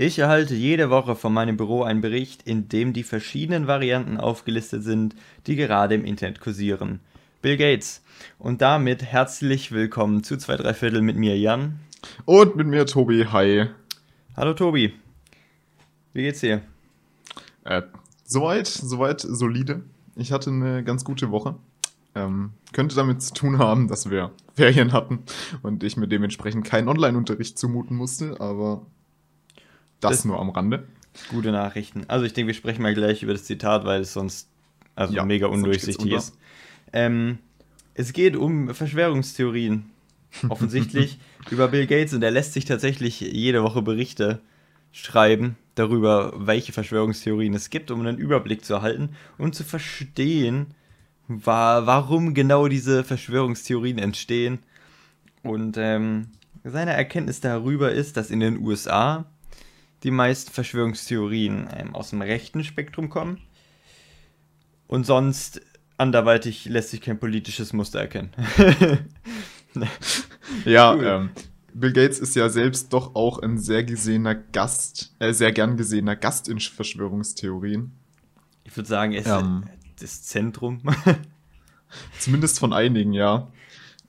Ich erhalte jede Woche von meinem Büro einen Bericht, in dem die verschiedenen Varianten aufgelistet sind, die gerade im Internet kursieren. Bill Gates. Und damit herzlich willkommen zu 2 3 Viertel mit mir, Jan. Und mit mir, Tobi. Hi. Hallo, Tobi. Wie geht's dir? Äh, soweit, soweit solide. Ich hatte eine ganz gute Woche. Ähm, könnte damit zu tun haben, dass wir Ferien hatten und ich mir dementsprechend keinen Online-Unterricht zumuten musste, aber das, das nur am Rande. Gute Nachrichten. Also ich denke, wir sprechen mal gleich über das Zitat, weil es sonst also ja, mega undurchsichtig ist. Ähm, es geht um Verschwörungstheorien. Offensichtlich über Bill Gates und er lässt sich tatsächlich jede Woche Berichte schreiben darüber, welche Verschwörungstheorien es gibt, um einen Überblick zu erhalten und zu verstehen, wa warum genau diese Verschwörungstheorien entstehen. Und ähm, seine Erkenntnis darüber ist, dass in den USA die meisten Verschwörungstheorien ähm, aus dem rechten Spektrum kommen. Und sonst anderweitig lässt sich kein politisches Muster erkennen. ja, cool. ähm, Bill Gates ist ja selbst doch auch ein sehr gesehener Gast, äh, sehr gern gesehener Gast in Verschwörungstheorien. Ich würde sagen, er ist ähm, das Zentrum. zumindest von einigen, ja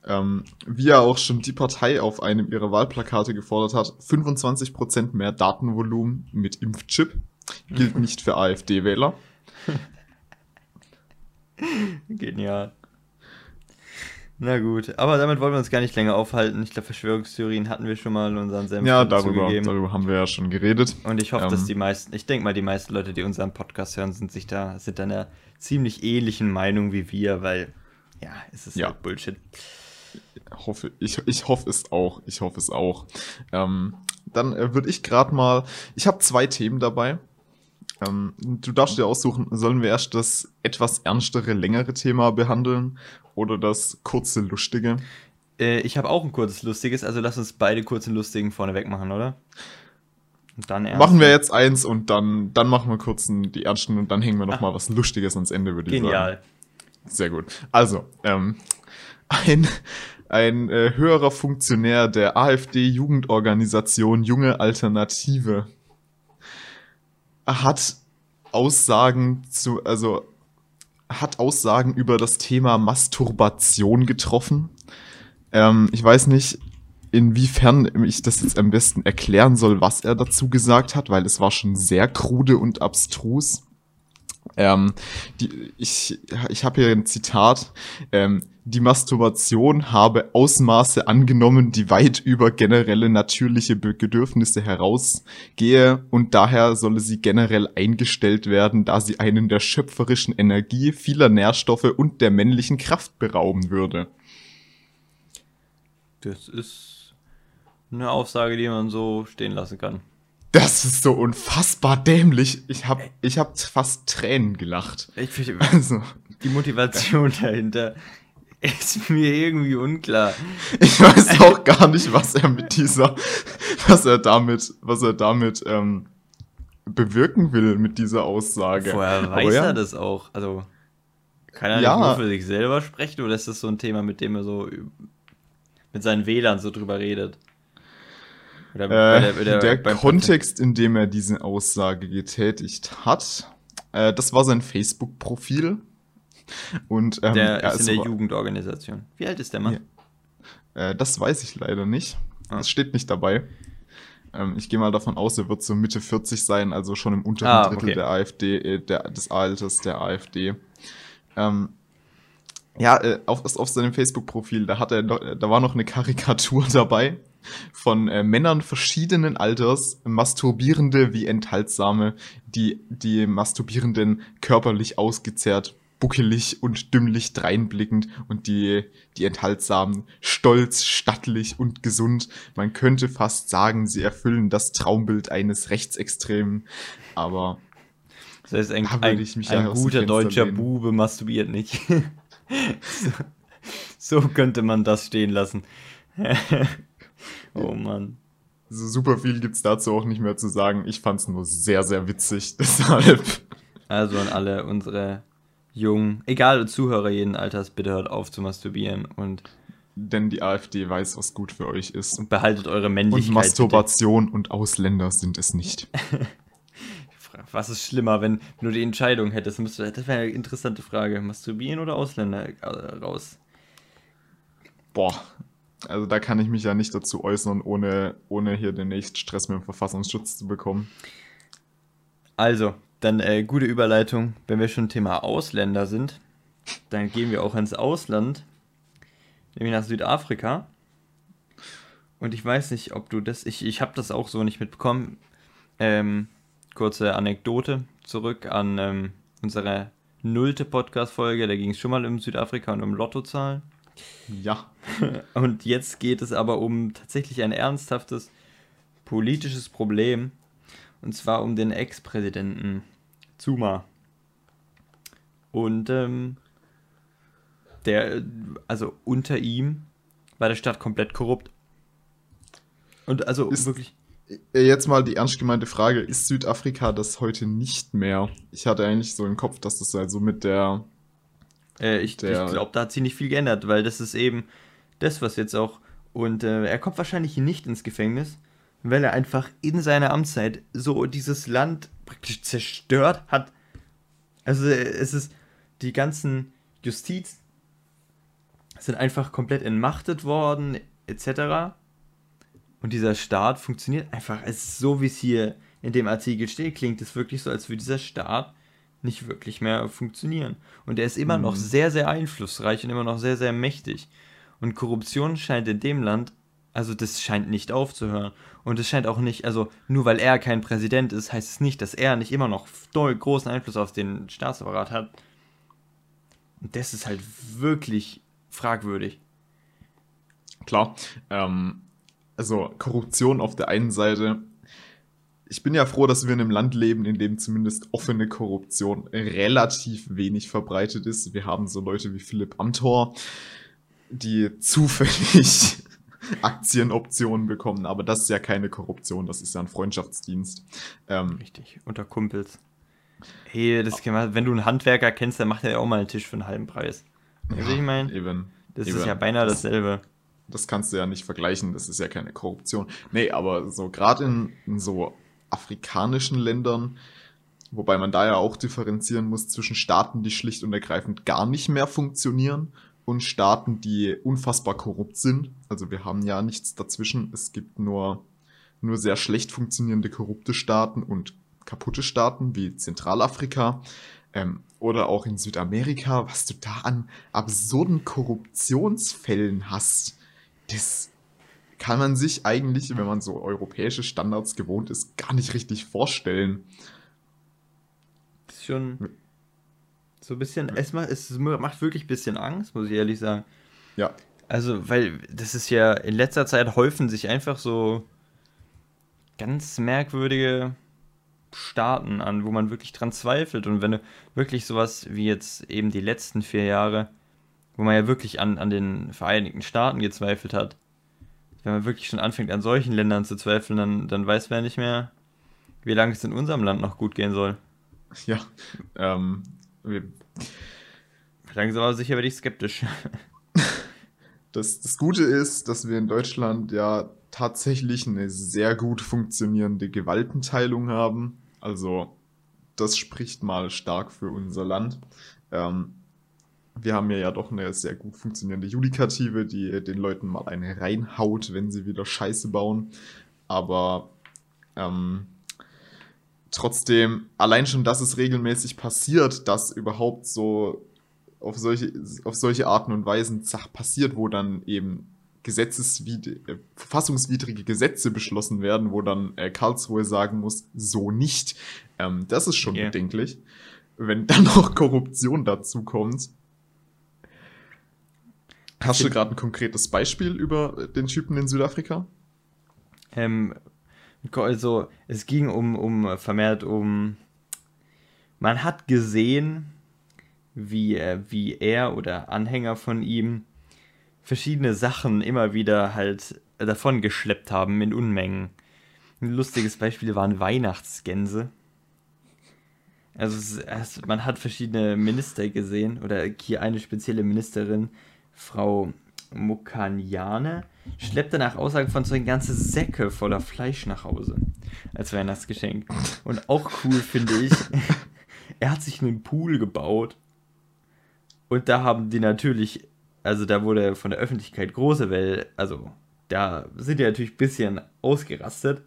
ähm, wie er auch schon die Partei auf einem ihrer Wahlplakate gefordert hat, 25% mehr Datenvolumen mit Impfchip gilt nicht für AfD-Wähler. Genial. Na gut, aber damit wollen wir uns gar nicht länger aufhalten. Ich glaube, Verschwörungstheorien hatten wir schon mal in unseren Senf Ja, darüber, darüber haben wir ja schon geredet. Und ich hoffe, ähm, dass die meisten, ich denke mal, die meisten Leute, die unseren Podcast hören, sind sich da, sind da einer ziemlich ähnlichen Meinung wie wir, weil, ja, es ist ja. halt Bullshit hoffe, ich, ich hoffe es auch. Ich hoffe es auch. Ähm, dann äh, würde ich gerade mal. Ich habe zwei Themen dabei. Ähm, du darfst dir aussuchen, sollen wir erst das etwas ernstere, längere Thema behandeln oder das kurze, lustige? Äh, ich habe auch ein kurzes, lustiges, also lass uns beide kurzen, lustigen vorneweg machen, oder? Und dann ernst. Machen wir jetzt eins und dann, dann machen wir kurz die ernsten und dann hängen wir noch ah. was Lustiges ans Ende, würde ich sagen. Genial. Sehr gut. Also, ähm, ein, ein äh, höherer Funktionär der AfD-Jugendorganisation Junge Alternative hat Aussagen zu, also hat Aussagen über das Thema Masturbation getroffen. Ähm, ich weiß nicht, inwiefern ich das jetzt am besten erklären soll, was er dazu gesagt hat, weil es war schon sehr krude und abstrus. Ähm, die, ich ich habe hier ein Zitat. Ähm, die Masturbation habe Ausmaße angenommen, die weit über generelle natürliche Bedürfnisse herausgehe und daher solle sie generell eingestellt werden, da sie einen der schöpferischen Energie, vieler Nährstoffe und der männlichen Kraft berauben würde. Das ist eine Aussage, die man so stehen lassen kann. Das ist so unfassbar dämlich. Ich hab, ich hab fast Tränen gelacht. Ich also. die Motivation dahinter ist mir irgendwie unklar. Ich weiß auch gar nicht, was er mit dieser, was er damit, was er damit ähm, bewirken will mit dieser Aussage. Woher weiß ja, er das auch? Also kann er ja. nicht nur für sich selber sprechen oder ist das so ein Thema, mit dem er so mit seinen Wählern so drüber redet? Oder äh, der, der, der Kontext, in dem er diese Aussage getätigt hat, äh, das war sein Facebook-Profil. Und ähm, der ist in der Jugendorganisation. Wie alt ist der Mann? Ja. Äh, das weiß ich leider nicht. Ah. Das steht nicht dabei. Ähm, ich gehe mal davon aus, er wird so Mitte 40 sein, also schon im unteren ah, Drittel okay. der AfD, äh, der, des Alters der AfD. Ähm, ja, äh, auf, auf seinem Facebook-Profil, da hat er, da war noch eine Karikatur dabei von äh, Männern verschiedenen Alters, Masturbierende wie Enthaltsame, die die Masturbierenden körperlich ausgezehrt, buckelig und dümmlich dreinblickend und die, die Enthaltsamen stolz, stattlich und gesund. Man könnte fast sagen, sie erfüllen das Traumbild eines Rechtsextremen, aber das heißt, ein, ein, ein guter deutscher lehnen. Bube masturbiert nicht. so, so könnte man das stehen lassen. Oh Mann. So super viel gibt's dazu auch nicht mehr zu sagen. Ich fand's nur sehr, sehr witzig, deshalb. Also an alle unsere jungen, egal Zuhörer jeden Alters, bitte hört auf zu masturbieren und denn die AfD weiß, was gut für euch ist. Und behaltet eure Männlichkeit. Und Masturbation bitte. und Ausländer sind es nicht. was ist schlimmer, wenn du die Entscheidung hättest? Das wäre eine interessante Frage. Masturbieren oder Ausländer äh, raus? Boah, also da kann ich mich ja nicht dazu äußern, ohne, ohne hier den nächsten Stress mit dem Verfassungsschutz zu bekommen. Also, dann äh, gute Überleitung. Wenn wir schon Thema Ausländer sind, dann gehen wir auch ins Ausland, nämlich nach Südafrika. Und ich weiß nicht, ob du das, ich, ich habe das auch so nicht mitbekommen. Ähm, kurze Anekdote zurück an ähm, unsere nullte Podcast-Folge. Da ging es schon mal um Südafrika und um Lottozahlen. Ja. Und jetzt geht es aber um tatsächlich ein ernsthaftes politisches Problem. Und zwar um den Ex-Präsidenten Zuma. Und ähm, der, also unter ihm war der Staat komplett korrupt. Und also ist, wirklich. Äh, jetzt mal die ernst gemeinte Frage: Ist Südafrika das heute nicht mehr? Ich hatte eigentlich so im Kopf, dass das also mit der äh, ich, ich glaube, da hat sich nicht viel geändert, weil das ist eben das, was jetzt auch. Und äh, er kommt wahrscheinlich nicht ins Gefängnis, weil er einfach in seiner Amtszeit so dieses Land praktisch zerstört hat. Also es ist die ganzen Justiz sind einfach komplett entmachtet worden, etc. Und dieser Staat funktioniert einfach, es ist so wie es hier in dem Artikel steht, klingt es wirklich so, als würde dieser Staat nicht wirklich mehr funktionieren. Und er ist immer mhm. noch sehr, sehr einflussreich und immer noch sehr, sehr mächtig. Und Korruption scheint in dem Land, also das scheint nicht aufzuhören. Und es scheint auch nicht, also nur weil er kein Präsident ist, heißt es nicht, dass er nicht immer noch großen Einfluss auf den Staatsapparat hat. Und das ist halt wirklich fragwürdig. Klar, ähm, also Korruption auf der einen Seite ich bin ja froh, dass wir in einem Land leben, in dem zumindest offene Korruption relativ wenig verbreitet ist. Wir haben so Leute wie Philipp Amthor, die zufällig Aktienoptionen bekommen, aber das ist ja keine Korruption, das ist ja ein Freundschaftsdienst. Ähm, Richtig, unter Kumpels. Hey, das kann wenn du einen Handwerker kennst, dann macht er ja auch mal einen Tisch für einen halben Preis. Weißt ja, ich meine? Eben. Das eben. ist ja beinahe dasselbe. Das kannst du ja nicht vergleichen, das ist ja keine Korruption. Nee, aber so gerade in, in so afrikanischen Ländern, wobei man da ja auch differenzieren muss zwischen Staaten, die schlicht und ergreifend gar nicht mehr funktionieren und Staaten, die unfassbar korrupt sind. Also wir haben ja nichts dazwischen. Es gibt nur, nur sehr schlecht funktionierende korrupte Staaten und kaputte Staaten wie Zentralafrika ähm, oder auch in Südamerika, was du da an absurden Korruptionsfällen hast. Das kann man sich eigentlich, wenn man so europäische Standards gewohnt ist, gar nicht richtig vorstellen. Ist schon so ein bisschen, es macht, es macht wirklich ein bisschen Angst, muss ich ehrlich sagen. Ja. Also, weil das ist ja, in letzter Zeit häufen sich einfach so ganz merkwürdige Staaten an, wo man wirklich dran zweifelt. Und wenn du wirklich sowas wie jetzt eben die letzten vier Jahre, wo man ja wirklich an, an den Vereinigten Staaten gezweifelt hat, wenn man wirklich schon anfängt, an solchen Ländern zu zweifeln, dann, dann weiß man nicht mehr, wie lange es in unserem Land noch gut gehen soll. Ja, ähm, wir Langsam aber sicher werde ich skeptisch. Das, das Gute ist, dass wir in Deutschland ja tatsächlich eine sehr gut funktionierende Gewaltenteilung haben. Also, das spricht mal stark für unser Land. Ähm, wir haben ja doch eine sehr gut funktionierende Judikative, die den Leuten mal eine reinhaut, wenn sie wieder Scheiße bauen. Aber ähm, trotzdem, allein schon, dass es regelmäßig passiert, dass überhaupt so auf solche, auf solche Arten und Weisen passiert, wo dann eben gesetzeswid äh, verfassungswidrige Gesetze beschlossen werden, wo dann äh, Karlsruhe sagen muss, so nicht. Ähm, das ist schon yeah. bedenklich. Wenn dann noch Korruption dazu kommt, Hast du gerade ein konkretes Beispiel über den Typen in Südafrika? Ähm, also es ging um, um vermehrt um. Man hat gesehen, wie, äh, wie er oder Anhänger von ihm verschiedene Sachen immer wieder halt davon geschleppt haben in Unmengen. Ein lustiges Beispiel waren Weihnachtsgänse. Also es, es, man hat verschiedene Minister gesehen oder hier eine spezielle Ministerin, Frau, Mokaniane schleppte nach Aussagen von Zeugen ganze Säcke voller Fleisch nach Hause als Weihnachtsgeschenk. Und auch cool finde ich, er hat sich einen Pool gebaut und da haben die natürlich, also da wurde von der Öffentlichkeit große Welle, also da sind die natürlich ein bisschen ausgerastet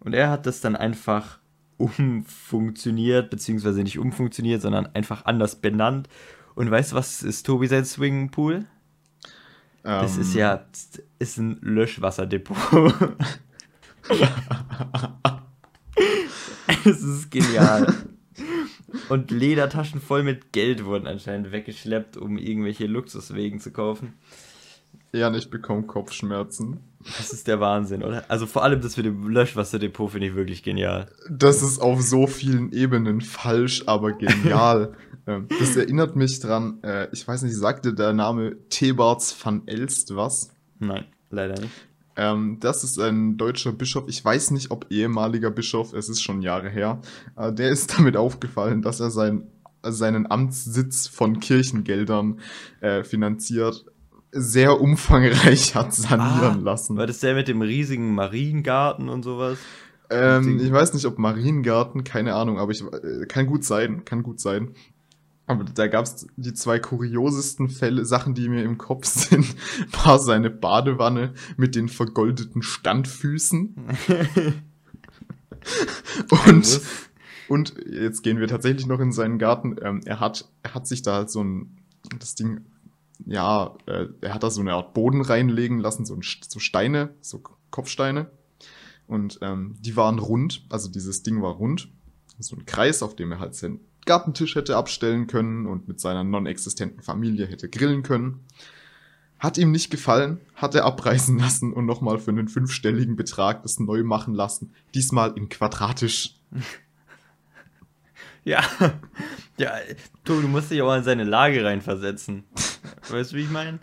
und er hat das dann einfach umfunktioniert, beziehungsweise nicht umfunktioniert, sondern einfach anders benannt. Und weißt du, was ist Tobi sein Swingpool? Das ist ja ähm. ist ein Löschwasserdepot. das ist genial. Und Ledertaschen voll mit Geld wurden anscheinend weggeschleppt, um irgendwelche Luxuswegen zu kaufen. Ja, ich bekomme Kopfschmerzen. Das ist der Wahnsinn, oder? Also vor allem das mit dem Löschwasserdepot finde ich wirklich genial. Das ist auf so vielen Ebenen falsch, aber genial. Ähm, das erinnert mich dran, äh, ich weiß nicht, sagte der Name Thebarts van Elst was? Nein, leider nicht. Ähm, das ist ein deutscher Bischof. Ich weiß nicht, ob ehemaliger Bischof, es ist schon Jahre her. Äh, der ist damit aufgefallen, dass er sein, seinen Amtssitz von Kirchengeldern äh, finanziert sehr umfangreich hat sanieren ah, lassen. War das der mit dem riesigen Mariengarten und sowas? Ähm, ich weiß nicht, ob Mariengarten, keine Ahnung, aber ich äh, kann gut sein, kann gut sein. Aber da gab es die zwei kuriosesten Fälle, Sachen, die mir im Kopf sind, war seine Badewanne mit den vergoldeten Standfüßen. und, und jetzt gehen wir tatsächlich noch in seinen Garten. Ähm, er, hat, er hat sich da halt so ein, das Ding ja, äh, er hat da so eine Art Boden reinlegen lassen, so, ein, so Steine, so Kopfsteine. Und ähm, die waren rund, also dieses Ding war rund. So ein Kreis, auf dem er halt seinen Gartentisch hätte abstellen können und mit seiner non-existenten Familie hätte grillen können. Hat ihm nicht gefallen, hat er abreißen lassen und nochmal für einen fünfstelligen Betrag das neu machen lassen. Diesmal in quadratisch. Ja, ja, du, du musst dich auch in seine Lage reinversetzen. Weißt du, wie ich meine?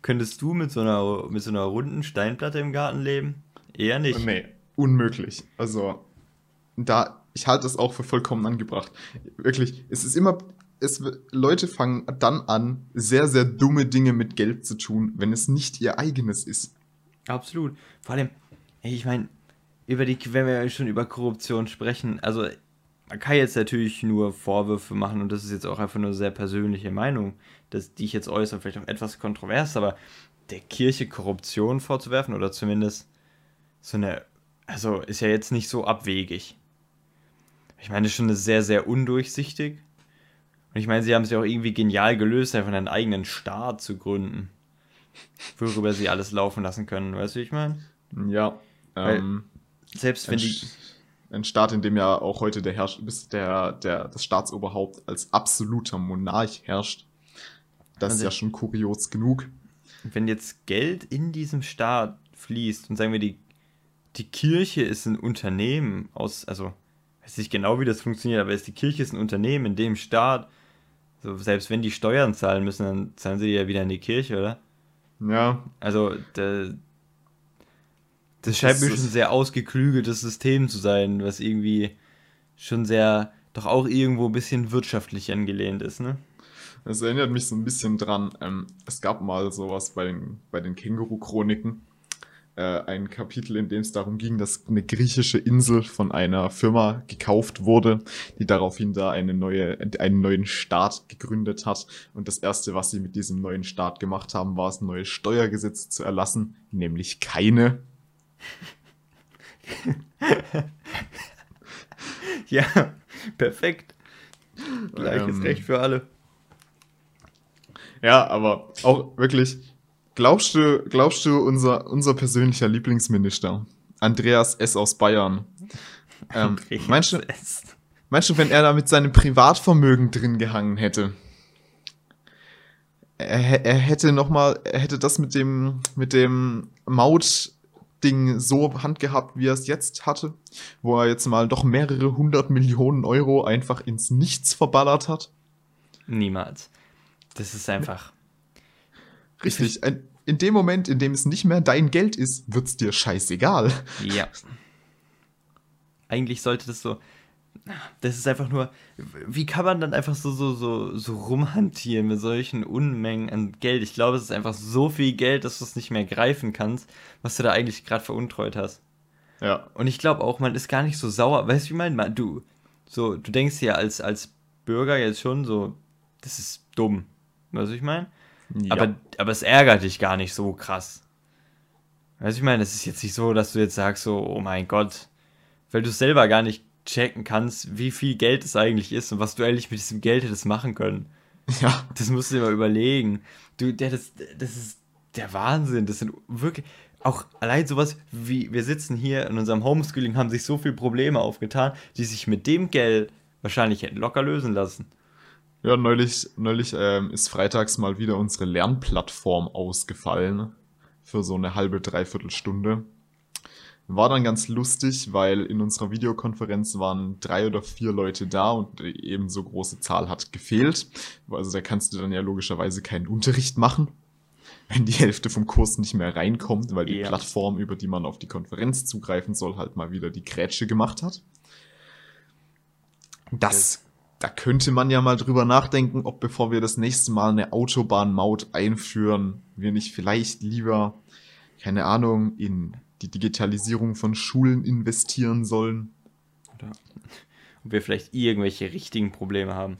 Könntest du mit so, einer, mit so einer runden Steinplatte im Garten leben? Eher nicht. Nee, unmöglich. Also, da, ich halte das auch für vollkommen angebracht. Wirklich, es ist immer, es, Leute fangen dann an, sehr, sehr dumme Dinge mit Geld zu tun, wenn es nicht ihr eigenes ist. Absolut. Vor allem, ich meine, über die, wenn wir schon über Korruption sprechen, also man kann jetzt natürlich nur Vorwürfe machen und das ist jetzt auch einfach nur eine sehr persönliche Meinung, dass, die ich jetzt äußere, vielleicht auch etwas kontrovers, aber der Kirche Korruption vorzuwerfen oder zumindest so eine, also ist ja jetzt nicht so abwegig. Ich meine, das ist schon sehr, sehr undurchsichtig. Und ich meine, sie haben es ja auch irgendwie genial gelöst, einfach einen eigenen Staat zu gründen, worüber sie alles laufen lassen können. Weißt du, wie ich meine? Ja. Ähm, selbst wenn die ein Staat, in dem ja auch heute der Herrsch, bis der, der, das Staatsoberhaupt als absoluter Monarch herrscht. Das also, ist ja schon kurios genug. Wenn jetzt Geld in diesem Staat fließt und sagen wir, die, die Kirche ist ein Unternehmen aus, also weiß nicht genau, wie das funktioniert, aber ist die Kirche ist ein Unternehmen in dem Staat, so, selbst wenn die Steuern zahlen müssen, dann zahlen sie ja wieder in die Kirche, oder? Ja. Also, der, das scheint mir schon ein sehr ausgeklügeltes System zu sein, was irgendwie schon sehr, doch auch irgendwo ein bisschen wirtschaftlich angelehnt ist, ne? Das erinnert mich so ein bisschen dran. Ähm, es gab mal sowas bei den, bei den Känguru-Chroniken. Äh, ein Kapitel, in dem es darum ging, dass eine griechische Insel von einer Firma gekauft wurde, die daraufhin da eine neue, einen neuen Staat gegründet hat. Und das erste, was sie mit diesem neuen Staat gemacht haben, war es, ein neues Steuergesetz zu erlassen, nämlich keine ja, perfekt. Gleiches ähm, Recht für alle. Ja, aber auch wirklich, glaubst du, glaubst du, unser, unser persönlicher Lieblingsminister, Andreas S. aus Bayern, ähm, meinst, du, meinst du, wenn er da mit seinem Privatvermögen drin gehangen hätte, er, er hätte noch mal, er hätte das mit dem, mit dem Maut, Ding so handgehabt, wie er es jetzt hatte, wo er jetzt mal doch mehrere hundert Millionen Euro einfach ins Nichts verballert hat? Niemals. Das ist einfach. Richtig. in dem Moment, in dem es nicht mehr dein Geld ist, wird es dir scheißegal. Ja. Eigentlich sollte das so. Das ist einfach nur, wie kann man dann einfach so, so, so, so rumhantieren mit solchen Unmengen an Geld? Ich glaube, es ist einfach so viel Geld, dass du es nicht mehr greifen kannst, was du da eigentlich gerade veruntreut hast. Ja. Und ich glaube auch, man ist gar nicht so sauer. Weißt du, wie ich meine? Du, so, du denkst ja als, als Bürger jetzt schon so, das ist dumm. Weißt du, ich meine? Ja. Aber, aber es ärgert dich gar nicht so krass. Weißt du, ich meine, es ist jetzt nicht so, dass du jetzt sagst, so, oh mein Gott, weil du es selber gar nicht checken kannst, wie viel Geld es eigentlich ist und was du eigentlich mit diesem Geld hättest machen können. Ja. Das musst du dir mal überlegen. Du, der, das, das ist der Wahnsinn. Das sind wirklich, auch allein sowas wie, wir sitzen hier in unserem Homeschooling, haben sich so viele Probleme aufgetan, die sich mit dem Geld wahrscheinlich hätten locker lösen lassen. Ja, neulich, neulich ähm, ist freitags mal wieder unsere Lernplattform ausgefallen. Für so eine halbe, dreiviertel Stunde. War dann ganz lustig, weil in unserer Videokonferenz waren drei oder vier Leute da und eben so große Zahl hat gefehlt. Also da kannst du dann ja logischerweise keinen Unterricht machen, wenn die Hälfte vom Kurs nicht mehr reinkommt, weil die ja. Plattform, über die man auf die Konferenz zugreifen soll, halt mal wieder die Grätsche gemacht hat. Das, da könnte man ja mal drüber nachdenken, ob bevor wir das nächste Mal eine Autobahnmaut einführen, wir nicht vielleicht lieber, keine Ahnung, in die Digitalisierung von Schulen investieren sollen. Oder ob wir vielleicht irgendwelche richtigen Probleme haben.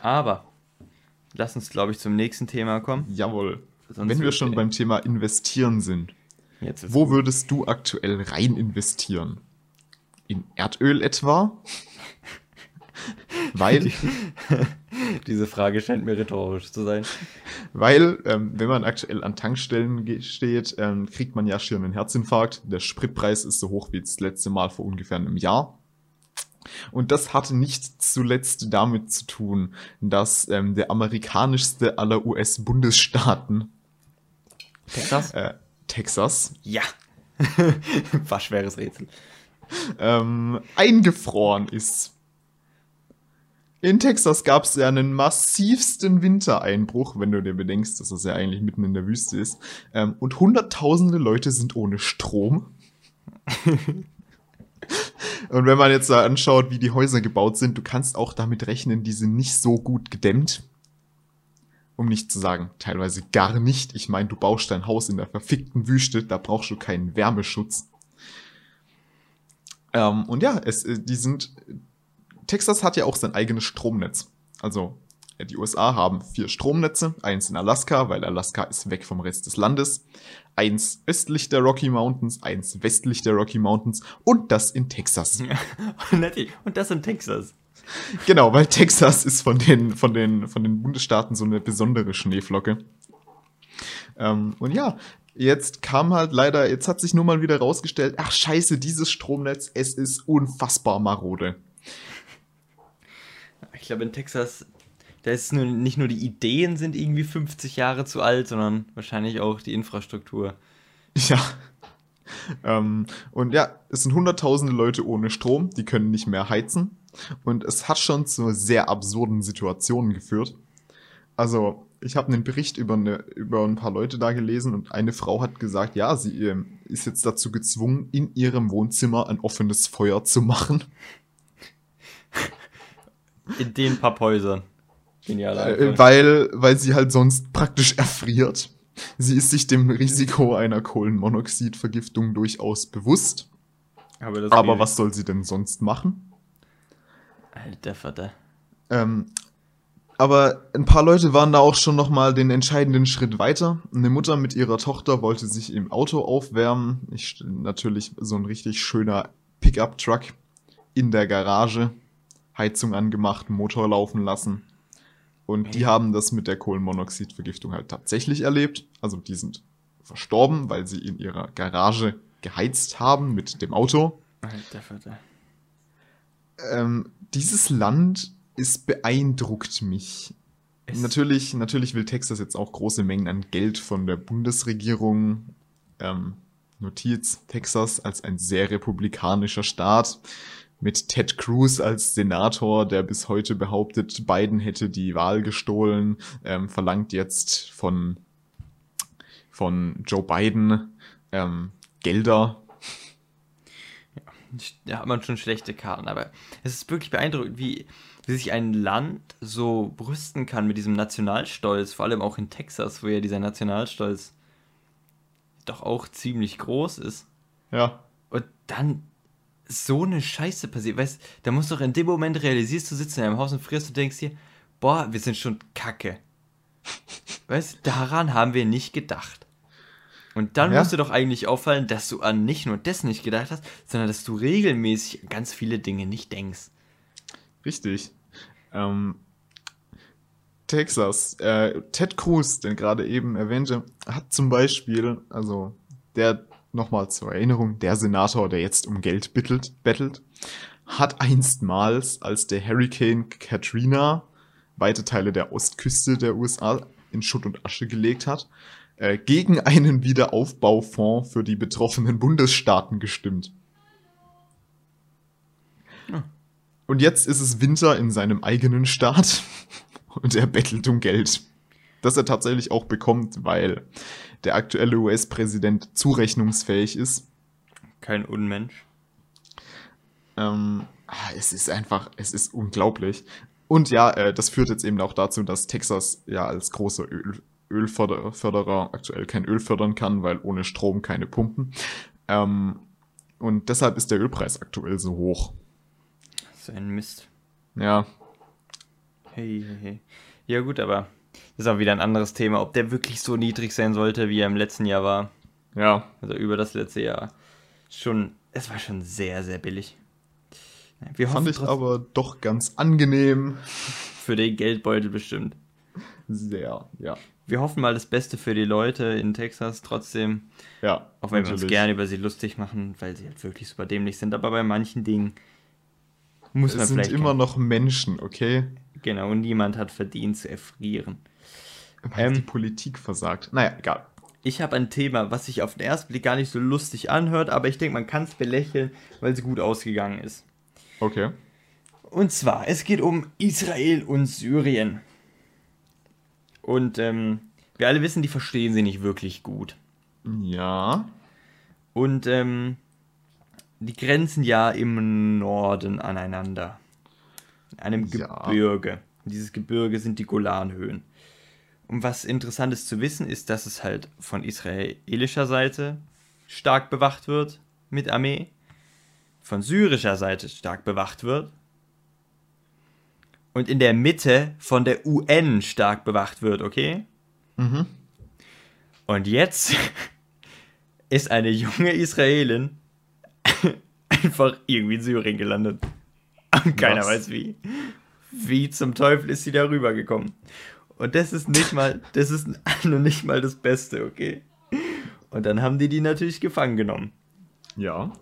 Aber lass uns, glaube ich, zum nächsten Thema kommen. Jawohl. Sonst Wenn wir schon beim Thema investieren sind, wo gut. würdest du aktuell rein investieren? In Erdöl etwa? Weil. Diese Frage scheint mir rhetorisch zu sein. Weil, ähm, wenn man aktuell an Tankstellen steht, ähm, kriegt man ja schon einen Herzinfarkt. Der Spritpreis ist so hoch wie das letzte Mal vor ungefähr einem Jahr. Und das hat nicht zuletzt damit zu tun, dass ähm, der amerikanischste aller US-Bundesstaaten Texas? Äh, Texas. Ja. War schweres Rätsel. Ähm, eingefroren ist. In Texas gab es ja einen massivsten Wintereinbruch, wenn du dir bedenkst, dass das ja eigentlich mitten in der Wüste ist. Ähm, und hunderttausende Leute sind ohne Strom. und wenn man jetzt da anschaut, wie die Häuser gebaut sind, du kannst auch damit rechnen, die sind nicht so gut gedämmt. Um nicht zu sagen, teilweise gar nicht. Ich meine, du baust dein Haus in der verfickten Wüste, da brauchst du keinen Wärmeschutz. Ähm, und ja, es, äh, die sind Texas hat ja auch sein eigenes Stromnetz. Also die USA haben vier Stromnetze, eins in Alaska, weil Alaska ist weg vom Rest des Landes, eins östlich der Rocky Mountains, eins westlich der Rocky Mountains und das in Texas. und das in Texas. Genau, weil Texas ist von den, von den, von den Bundesstaaten so eine besondere Schneeflocke. Ähm, und ja, jetzt kam halt leider, jetzt hat sich nur mal wieder rausgestellt, ach scheiße, dieses Stromnetz, es ist unfassbar marode. Ich glaube, in Texas, da ist nur, nicht nur die Ideen sind irgendwie 50 Jahre zu alt, sondern wahrscheinlich auch die Infrastruktur. Ja. Ähm, und ja, es sind hunderttausende Leute ohne Strom, die können nicht mehr heizen. Und es hat schon zu sehr absurden Situationen geführt. Also, ich habe einen Bericht über, eine, über ein paar Leute da gelesen und eine Frau hat gesagt, ja, sie äh, ist jetzt dazu gezwungen, in ihrem Wohnzimmer ein offenes Feuer zu machen. In den Papphäusern. Genial. Äh, weil, weil sie halt sonst praktisch erfriert. Sie ist sich dem Risiko einer Kohlenmonoxidvergiftung durchaus bewusst. Aber, Aber was soll sie denn sonst machen? Alter Vater. Ähm, aber ein paar Leute waren da auch schon nochmal den entscheidenden Schritt weiter. Eine Mutter mit ihrer Tochter wollte sich im Auto aufwärmen. Ich, natürlich so ein richtig schöner Pickup-Truck in der Garage. Heizung angemacht, Motor laufen lassen. Und die haben das mit der Kohlenmonoxidvergiftung halt tatsächlich erlebt. Also die sind verstorben, weil sie in ihrer Garage geheizt haben mit dem Auto. Alter Vater. Ähm, dieses Land ist beeindruckt mich. natürlich, natürlich will Texas jetzt auch große Mengen an Geld von der Bundesregierung. Ähm, Notiz, Texas als ein sehr republikanischer Staat mit Ted Cruz als Senator, der bis heute behauptet, Biden hätte die Wahl gestohlen, ähm, verlangt jetzt von, von Joe Biden ähm, Gelder. da hat man schon schlechte Karten. Aber es ist wirklich beeindruckend, wie, wie sich ein Land so brüsten kann mit diesem Nationalstolz, vor allem auch in Texas, wo ja dieser Nationalstolz doch auch ziemlich groß ist. Ja. Und dann so eine Scheiße passiert. Weißt da musst du doch in dem Moment realisierst, du sitzt in deinem Haus und frierst und denkst dir, boah, wir sind schon kacke. weißt daran haben wir nicht gedacht. Und dann ja. musst du doch eigentlich auffallen, dass du an nicht nur das nicht gedacht hast, sondern dass du regelmäßig an ganz viele Dinge nicht denkst. Richtig. Ähm, Texas, äh, Ted Cruz, den gerade eben erwähnte, hat zum Beispiel, also der nochmal zur Erinnerung, der Senator, der jetzt um Geld bittelt, bettelt, hat einstmals, als der Hurricane Katrina weite Teile der Ostküste der USA in Schutt und Asche gelegt hat, äh, gegen einen Wiederaufbaufonds für die betroffenen Bundesstaaten gestimmt. Ja. Und jetzt ist es Winter in seinem eigenen Staat und er bettelt um Geld. Das er tatsächlich auch bekommt, weil der aktuelle US-Präsident zurechnungsfähig ist. Kein Unmensch. Ähm, ah, es ist einfach, es ist unglaublich. Und ja, äh, das führt jetzt eben auch dazu, dass Texas ja als großer Öl, Ölförderer aktuell kein Öl fördern kann, weil ohne Strom keine Pumpen. Ähm, und deshalb ist der Ölpreis aktuell so hoch. So ein Mist. Ja. Hey, hey, hey. Ja gut, aber das ist auch wieder ein anderes Thema, ob der wirklich so niedrig sein sollte, wie er im letzten Jahr war. Ja. Also über das letzte Jahr. Schon, es war schon sehr, sehr billig. Wir Fand ich aber doch ganz angenehm. Für den Geldbeutel bestimmt. Sehr, ja. Wir hoffen mal das Beste für die Leute in Texas trotzdem. Ja. Auch wenn natürlich. wir uns gerne über sie lustig machen, weil sie halt wirklich super dämlich sind. Aber bei manchen Dingen muss es man vielleicht. Es sind immer noch Menschen, okay? Genau, und niemand hat verdient zu erfrieren. Weil ähm, die Politik versagt. Naja, egal. Ich habe ein Thema, was sich auf den ersten Blick gar nicht so lustig anhört, aber ich denke, man kann es belächeln, weil es gut ausgegangen ist. Okay. Und zwar, es geht um Israel und Syrien. Und ähm, wir alle wissen, die verstehen sie nicht wirklich gut. Ja. Und ähm, die grenzen ja im Norden aneinander. In einem ja. Gebirge. Und dieses Gebirge sind die Golanhöhen. Und was interessant ist zu wissen, ist, dass es halt von israelischer Seite stark bewacht wird mit Armee, von syrischer Seite stark bewacht wird und in der Mitte von der UN stark bewacht wird, okay? Mhm. Und jetzt ist eine junge Israelin einfach irgendwie in Syrien gelandet. Keiner Was? weiß wie. Wie zum Teufel ist sie da rübergekommen? Und das ist nicht mal, das ist nur nicht mal das Beste, okay? Und dann haben die die natürlich gefangen genommen. Ja.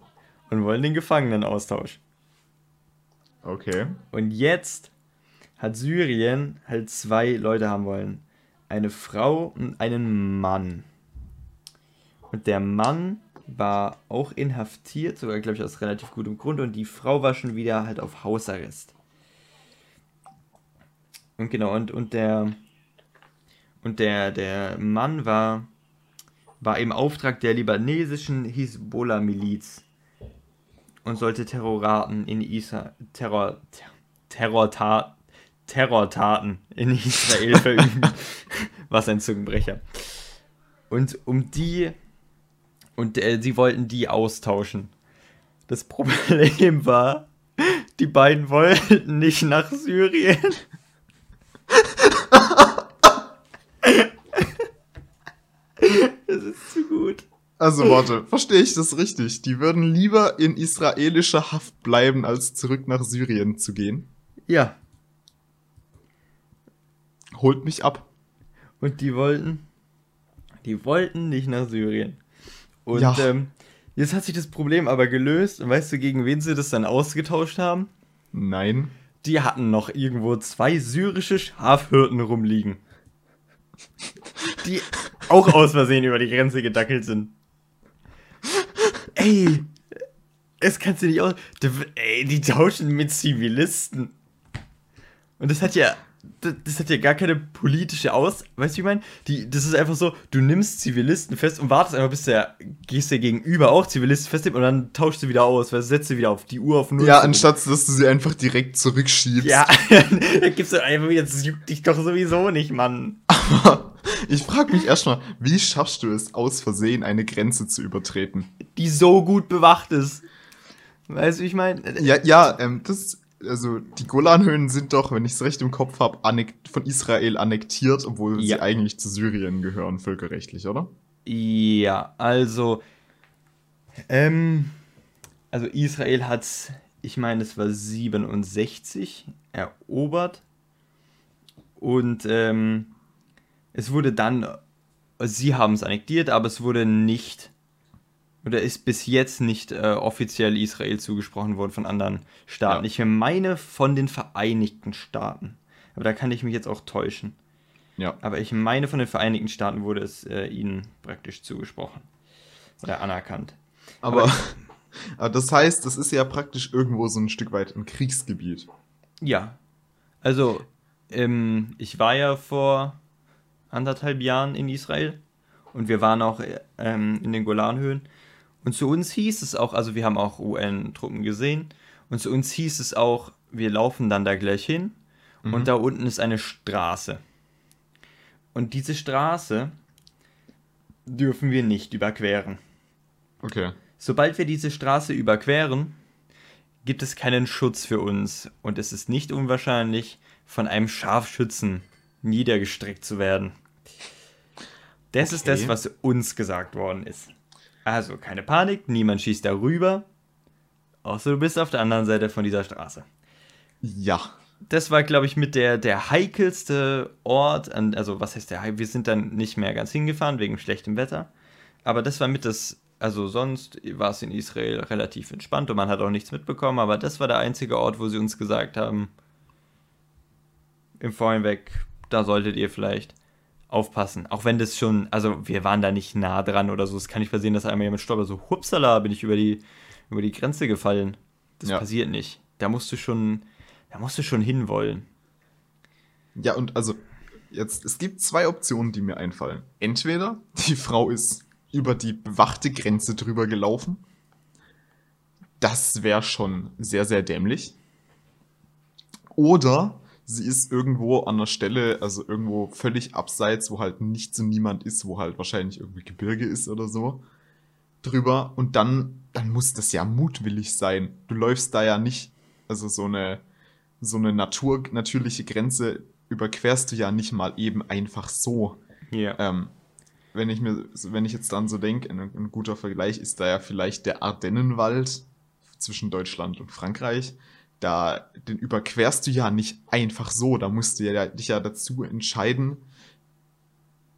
Und wollen den Gefangenenaustausch. Okay. Und jetzt hat Syrien halt zwei Leute haben wollen. Eine Frau und einen Mann. Und der Mann war auch inhaftiert, sogar glaube ich aus relativ gutem Grund, und die Frau war schon wieder halt auf Hausarrest. Und genau, und, und der und der, der Mann war, war im Auftrag der libanesischen Hisbollah-Miliz und sollte Terroraten in Israel, Terror, Terrortat, Terrortaten in Israel verüben. Was ein Zungenbrecher. Und um die, und äh, sie wollten die austauschen. Das Problem war, die beiden wollten nicht nach Syrien. Das ist zu gut. Also warte, verstehe ich das richtig? Die würden lieber in israelischer Haft bleiben, als zurück nach Syrien zu gehen? Ja. Holt mich ab. Und die wollten, die wollten nicht nach Syrien. Und ja. ähm, jetzt hat sich das Problem aber gelöst. Und weißt du, gegen wen sie das dann ausgetauscht haben? Nein. Die hatten noch irgendwo zwei syrische Schafhirten rumliegen. Die auch aus Versehen über die Grenze gedackelt sind. Ey, es kannst du nicht aus. Ey, die tauschen mit Zivilisten. Und das hat ja das, das, hat ja gar keine politische Aus. Weißt du, wie ich meine? Die, das ist einfach so, du nimmst Zivilisten fest und wartest einfach, bis der, gehst der gegenüber auch Zivilisten fest und dann tauschst du wieder aus, weil setzt du wieder auf die Uhr auf Null. Ja, anstatt dass du sie einfach direkt zurückschiebst. Ja, da gibst du einfach, jetzt juckt dich doch sowieso nicht, Mann. Aber ich frage mich erstmal, wie schaffst du es, aus Versehen eine Grenze zu übertreten? Die so gut bewacht ist. Weißt du, wie ich meine? Ja, ja, ähm, das also die Golanhöhen sind doch, wenn ich es recht im Kopf habe, von Israel annektiert, obwohl ja. sie eigentlich zu Syrien gehören, völkerrechtlich, oder? Ja, also, ähm, also Israel hat, ich meine, es war 67 erobert und ähm, es wurde dann, sie haben es annektiert, aber es wurde nicht oder ist bis jetzt nicht äh, offiziell Israel zugesprochen worden von anderen Staaten. Ja. Ich meine von den Vereinigten Staaten. Aber da kann ich mich jetzt auch täuschen. Ja. Aber ich meine von den Vereinigten Staaten wurde es äh, ihnen praktisch zugesprochen. Oder anerkannt. Aber, aber das heißt, das ist ja praktisch irgendwo so ein Stück weit ein Kriegsgebiet. Ja. Also, ähm, ich war ja vor anderthalb Jahren in Israel und wir waren auch ähm, in den Golanhöhen und zu uns hieß es auch, also wir haben auch UN-Truppen gesehen, und zu uns hieß es auch, wir laufen dann da gleich hin mhm. und da unten ist eine Straße. Und diese Straße dürfen wir nicht überqueren. Okay. Sobald wir diese Straße überqueren, gibt es keinen Schutz für uns und es ist nicht unwahrscheinlich, von einem Scharfschützen niedergestreckt zu werden. Das okay. ist das, was uns gesagt worden ist. Also keine Panik, niemand schießt darüber. Außer du bist auf der anderen Seite von dieser Straße. Ja. Das war, glaube ich, mit der, der heikelste Ort. An, also, was heißt der Heik? Wir sind dann nicht mehr ganz hingefahren wegen schlechtem Wetter. Aber das war mit das. Also, sonst war es in Israel relativ entspannt und man hat auch nichts mitbekommen. Aber das war der einzige Ort, wo sie uns gesagt haben: im Vorhinweg, da solltet ihr vielleicht aufpassen. Auch wenn das schon, also wir waren da nicht nah dran oder so. Es kann nicht passieren, dass einmal jemand stolpert, so, hupsala, bin ich über die, über die Grenze gefallen. Das ja. passiert nicht. Da musst du schon, da musst du schon hinwollen. Ja, und also, jetzt, es gibt zwei Optionen, die mir einfallen. Entweder die Frau ist über die bewachte Grenze drüber gelaufen. Das wäre schon sehr, sehr dämlich. Oder sie ist irgendwo an der Stelle, also irgendwo völlig abseits, wo halt nichts und niemand ist, wo halt wahrscheinlich irgendwie Gebirge ist oder so, drüber. Und dann, dann muss das ja mutwillig sein. Du läufst da ja nicht, also so eine, so eine Natur, natürliche Grenze überquerst du ja nicht mal eben einfach so. Ja. Ähm, wenn ich mir, wenn ich jetzt dann so denke, ein, ein guter Vergleich ist da ja vielleicht der Ardennenwald zwischen Deutschland und Frankreich da, den überquerst du ja nicht einfach so. Da musst du ja, dich ja dazu entscheiden,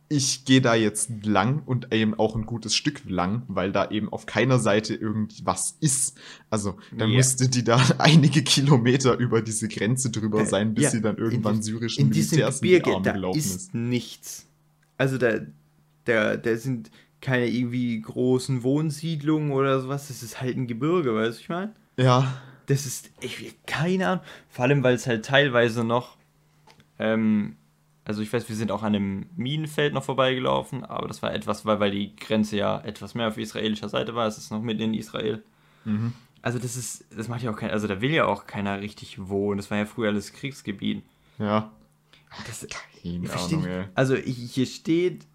ich gehe da jetzt lang und eben auch ein gutes Stück lang, weil da eben auf keiner Seite irgendwas ist. Also dann yeah. musste die da einige Kilometer über diese Grenze drüber äh, sein, bis ja, sie dann irgendwann syrischen in Militärs in die Arme da gelaufen ist. ist nichts. Also da, da, da sind keine irgendwie großen Wohnsiedlungen oder sowas. Das ist halt ein Gebirge, weißt du, ich meine? Ja das ist, ich, keine Ahnung. Vor allem, weil es halt teilweise noch, ähm, also ich weiß, wir sind auch an einem Minenfeld noch vorbeigelaufen, aber das war etwas, weil, weil die Grenze ja etwas mehr auf israelischer Seite war. Es ist noch mitten in Israel. Mhm. Also das ist, das macht ja auch keiner, also da will ja auch keiner richtig wohnen. Das war ja früher alles Kriegsgebiet. Ja. Das, keine Ahnung, ey. Also hier steht,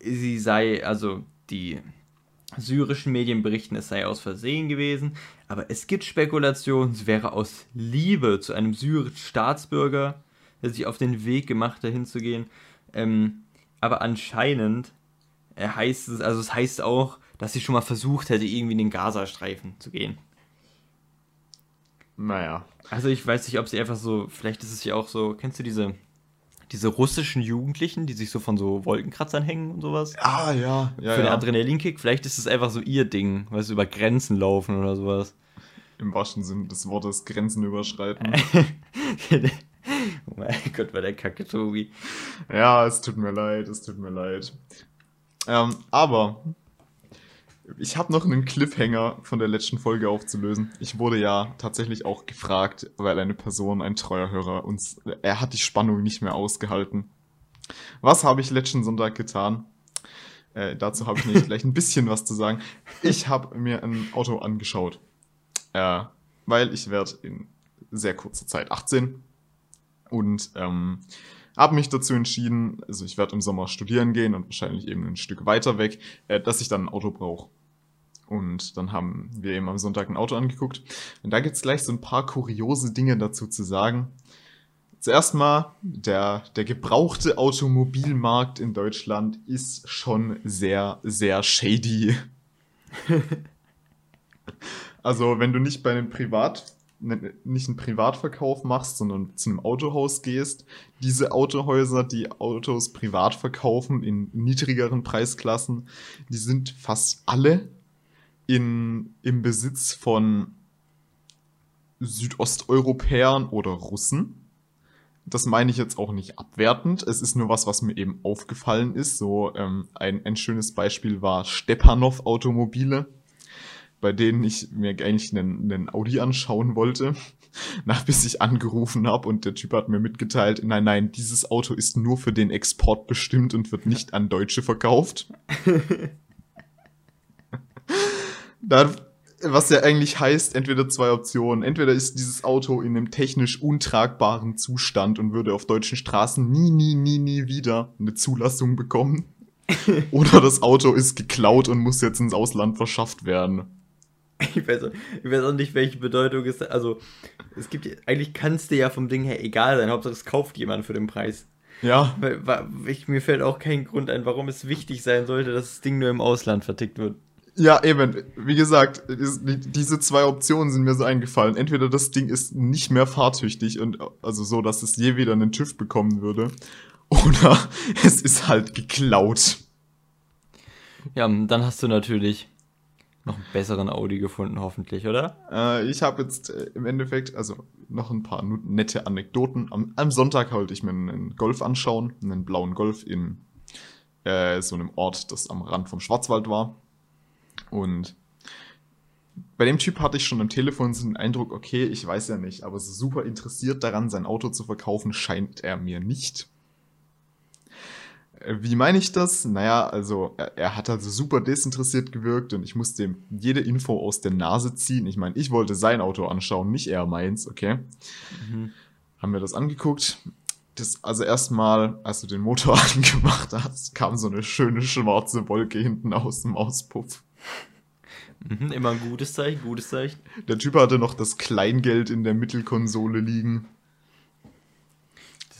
sie sei, also die syrischen Medien berichten, es sei aus Versehen gewesen, aber es gibt Spekulationen, es wäre aus Liebe zu einem syrischen Staatsbürger, der sich auf den Weg gemacht, dahin zu gehen. Ähm, aber anscheinend äh, heißt es, also es heißt auch, dass sie schon mal versucht hätte, irgendwie in den Gazastreifen zu gehen. Naja. Also ich weiß nicht, ob sie einfach so, vielleicht ist es ja auch so, kennst du diese diese russischen Jugendlichen, die sich so von so Wolkenkratzern hängen und sowas. Ah, ja. ja Für den Adrenalinkick. Vielleicht ist es einfach so ihr Ding, weil sie über Grenzen laufen oder sowas. Im wahrsten Sinne des Wortes Grenzen überschreiten. oh mein Gott, war der Kacke, Tobi. Ja, es tut mir leid, es tut mir leid. Ähm, aber ich habe noch einen Cliffhanger von der letzten Folge aufzulösen. Ich wurde ja tatsächlich auch gefragt, weil eine Person, ein treuer Hörer, uns, er hat die Spannung nicht mehr ausgehalten. Was habe ich letzten Sonntag getan? Äh, dazu habe ich nicht gleich ein bisschen was zu sagen. Ich habe mir ein Auto angeschaut, äh, weil ich werde in sehr kurzer Zeit 18 und ähm, habe mich dazu entschieden, also ich werde im Sommer studieren gehen und wahrscheinlich eben ein Stück weiter weg, äh, dass ich dann ein Auto brauche. Und dann haben wir eben am Sonntag ein Auto angeguckt. Und da gibt's gleich so ein paar kuriose Dinge dazu zu sagen. Zuerst mal, der, der gebrauchte Automobilmarkt in Deutschland ist schon sehr, sehr shady. also, wenn du nicht bei einem Privat, ne, nicht einen Privatverkauf machst, sondern zu einem Autohaus gehst, diese Autohäuser, die Autos privat verkaufen in niedrigeren Preisklassen, die sind fast alle in, im Besitz von Südosteuropäern oder Russen. Das meine ich jetzt auch nicht abwertend. Es ist nur was, was mir eben aufgefallen ist. So ähm, ein, ein schönes Beispiel war Stepanov Automobile, bei denen ich mir eigentlich einen, einen Audi anschauen wollte, nach bis ich angerufen habe und der Typ hat mir mitgeteilt, nein, nein, dieses Auto ist nur für den Export bestimmt und wird nicht an Deutsche verkauft. Da, was ja eigentlich heißt, entweder zwei Optionen. Entweder ist dieses Auto in einem technisch untragbaren Zustand und würde auf deutschen Straßen nie, nie, nie, nie wieder eine Zulassung bekommen. Oder das Auto ist geklaut und muss jetzt ins Ausland verschafft werden. Ich weiß, ich weiß auch nicht, welche Bedeutung es Also, es gibt eigentlich kann es dir ja vom Ding her egal sein. Hauptsache, es kauft jemand für den Preis. Ja. Weil, weil ich, mir fällt auch kein Grund ein, warum es wichtig sein sollte, dass das Ding nur im Ausland vertickt wird. Ja, eben. Wie gesagt, diese zwei Optionen sind mir so eingefallen. Entweder das Ding ist nicht mehr fahrtüchtig und also so, dass es je wieder einen TÜV bekommen würde, oder es ist halt geklaut. Ja, dann hast du natürlich noch einen besseren Audi gefunden, hoffentlich, oder? Äh, ich habe jetzt äh, im Endeffekt, also noch ein paar nette Anekdoten. Am, am Sonntag wollte ich mir einen Golf anschauen, einen blauen Golf in äh, so einem Ort, das am Rand vom Schwarzwald war. Und bei dem Typ hatte ich schon am Telefon so den Eindruck, okay, ich weiß ja nicht, aber so super interessiert daran, sein Auto zu verkaufen, scheint er mir nicht. Äh, wie meine ich das? Naja, also er, er, hat also super desinteressiert gewirkt und ich musste ihm jede Info aus der Nase ziehen. Ich meine, ich wollte sein Auto anschauen, nicht er meins, okay? Mhm. Haben wir das angeguckt. Das, also erstmal, als du den Motor angemacht hast, kam so eine schöne schwarze Wolke hinten aus dem Auspuff. Mhm, immer ein gutes Zeichen, gutes Zeichen. Der Typ hatte noch das Kleingeld in der Mittelkonsole liegen.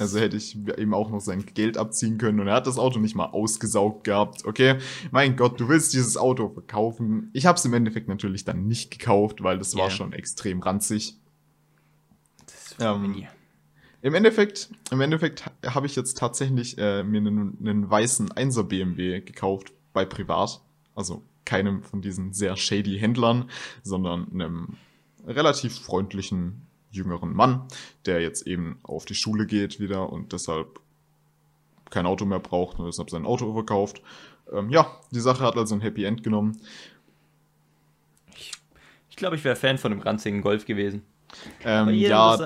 Also hätte ich ihm auch noch sein Geld abziehen können und er hat das Auto nicht mal ausgesaugt gehabt. Okay, mein Gott, du willst dieses Auto verkaufen. Ich habe es im Endeffekt natürlich dann nicht gekauft, weil das yeah. war schon extrem ranzig. Das ähm, Im Endeffekt, im Endeffekt habe ich jetzt tatsächlich äh, mir einen, einen weißen 1er BMW gekauft bei Privat. Also keinem von diesen sehr shady Händlern, sondern einem relativ freundlichen jüngeren Mann, der jetzt eben auf die Schule geht wieder und deshalb kein Auto mehr braucht und deshalb sein Auto verkauft. Ähm, ja, die Sache hat also ein Happy End genommen. Ich, ich glaube, ich wäre Fan von einem ranzigen Golf gewesen. Ähm, ja,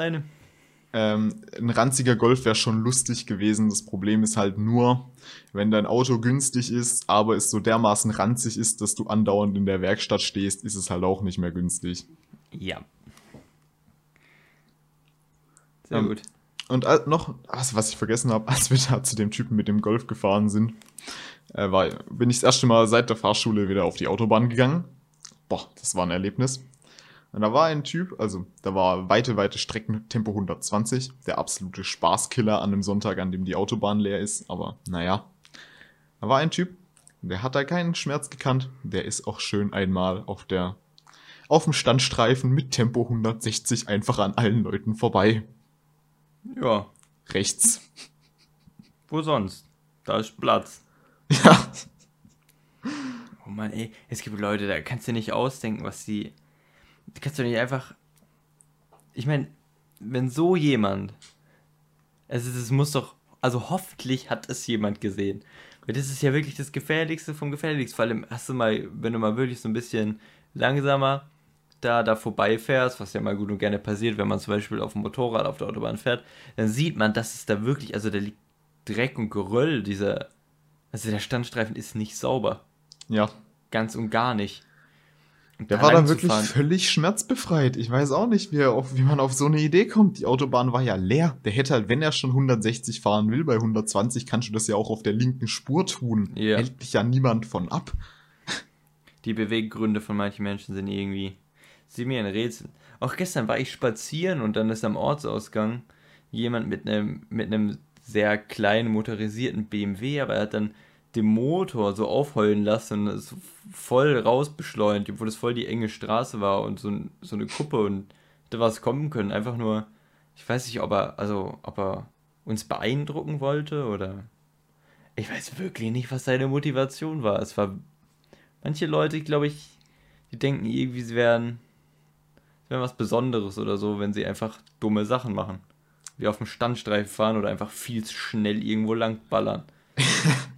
ähm, ein ranziger Golf wäre schon lustig gewesen. Das Problem ist halt nur, wenn dein Auto günstig ist, aber es so dermaßen ranzig ist, dass du andauernd in der Werkstatt stehst, ist es halt auch nicht mehr günstig. Ja. Sehr ähm, gut. Und noch, was ich vergessen habe, als wir da zu dem Typen mit dem Golf gefahren sind, äh, war, bin ich das erste Mal seit der Fahrschule wieder auf die Autobahn gegangen. Boah, das war ein Erlebnis. Und da war ein Typ, also da war weite, weite Strecken Tempo 120, der absolute Spaßkiller an einem Sonntag, an dem die Autobahn leer ist, aber naja. Da war ein Typ, der hat da keinen Schmerz gekannt, der ist auch schön einmal auf der, auf dem Standstreifen mit Tempo 160 einfach an allen Leuten vorbei. Ja. Rechts. Wo sonst? Da ist Platz. Ja. Oh Mann, ey, es gibt Leute, da kannst du nicht ausdenken, was sie kannst du nicht einfach. Ich meine, wenn so jemand. Also, es muss doch also hoffentlich hat es jemand gesehen. Weil das ist ja wirklich das Gefährlichste vom Gefährlichsten. Vor allem hast du mal, wenn du mal wirklich so ein bisschen langsamer da, da vorbeifährst, was ja mal gut und gerne passiert, wenn man zum Beispiel auf dem Motorrad auf der Autobahn fährt, dann sieht man, dass es da wirklich, also da liegt Dreck und Geröll, dieser, also der Standstreifen ist nicht sauber. Ja. Ganz und gar nicht. Der da war dann wirklich völlig schmerzbefreit. Ich weiß auch nicht, wie, auf, wie, man auf so eine Idee kommt. Die Autobahn war ja leer. Der hätte halt, wenn er schon 160 fahren will, bei 120 kannst du das ja auch auf der linken Spur tun. Ja. Hält dich ja niemand von ab. Die Beweggründe von manchen Menschen sind irgendwie sie mir ein Rätsel. Auch gestern war ich spazieren und dann ist am Ortsausgang jemand mit einem mit einem sehr kleinen motorisierten BMW, aber er hat dann den Motor so aufheulen lassen und ist voll rausbeschleunigt, obwohl es voll die enge Straße war und so, so eine Kuppe und da was kommen können. Einfach nur, ich weiß nicht, ob er, also, ob er uns beeindrucken wollte oder. Ich weiß wirklich nicht, was seine Motivation war. Es war. Manche Leute, glaube ich, die denken irgendwie, sie wären wäre was Besonderes oder so, wenn sie einfach dumme Sachen machen. Wie auf dem Standstreifen fahren oder einfach viel zu schnell irgendwo lang ballern.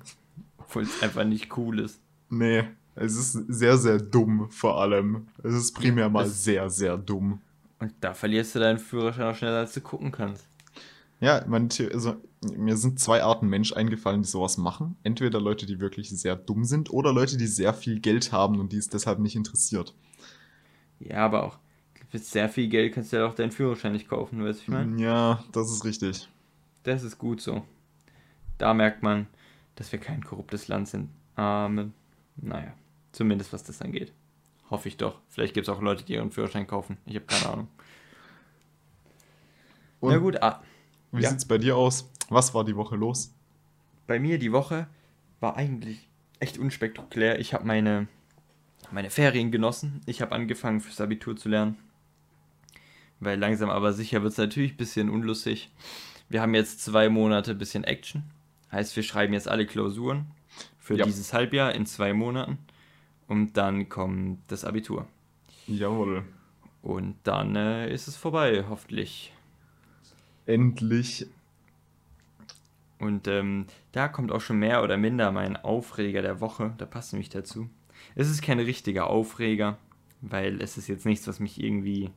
Obwohl es einfach nicht cool ist. Nee, es ist sehr, sehr dumm vor allem. Es ist primär mal es sehr, sehr dumm. Und da verlierst du deinen Führerschein auch schneller, als du gucken kannst. Ja, man, also, mir sind zwei Arten Mensch eingefallen, die sowas machen. Entweder Leute, die wirklich sehr dumm sind, oder Leute, die sehr viel Geld haben und die es deshalb nicht interessiert. Ja, aber auch für sehr viel Geld kannst du ja auch deinen Führerschein nicht kaufen, weißt du, ich meine? Ja, das ist richtig. Das ist gut so. Da merkt man, dass wir kein korruptes Land sind. Amen. Naja, zumindest was das angeht. Hoffe ich doch. Vielleicht gibt es auch Leute, die ihren Führerschein kaufen. Ich habe keine Ahnung. Und Na gut, ah, wie ja. es bei dir aus? Was war die Woche los? Bei mir die Woche war eigentlich echt unspektakulär. Ich habe meine, meine Ferien genossen. Ich habe angefangen fürs Abitur zu lernen. Weil langsam aber sicher wird es natürlich ein bisschen unlustig. Wir haben jetzt zwei Monate ein bisschen Action. Heißt, wir schreiben jetzt alle Klausuren für ja. dieses Halbjahr in zwei Monaten. Und dann kommt das Abitur. Jawohl. Und dann äh, ist es vorbei, hoffentlich. Endlich. Und ähm, da kommt auch schon mehr oder minder mein Aufreger der Woche. Da passt nämlich dazu. Es ist kein richtiger Aufreger, weil es ist jetzt nichts, was mich irgendwie